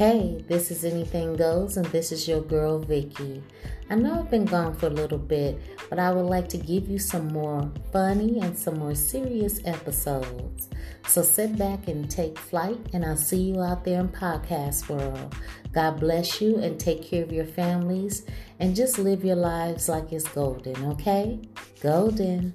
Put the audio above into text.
Hey, this is Anything Goes, and this is your girl Vicky. I know I've been gone for a little bit, but I would like to give you some more funny and some more serious episodes. So sit back and take flight, and I'll see you out there in podcast world. God bless you and take care of your families, and just live your lives like it's golden, okay? Golden.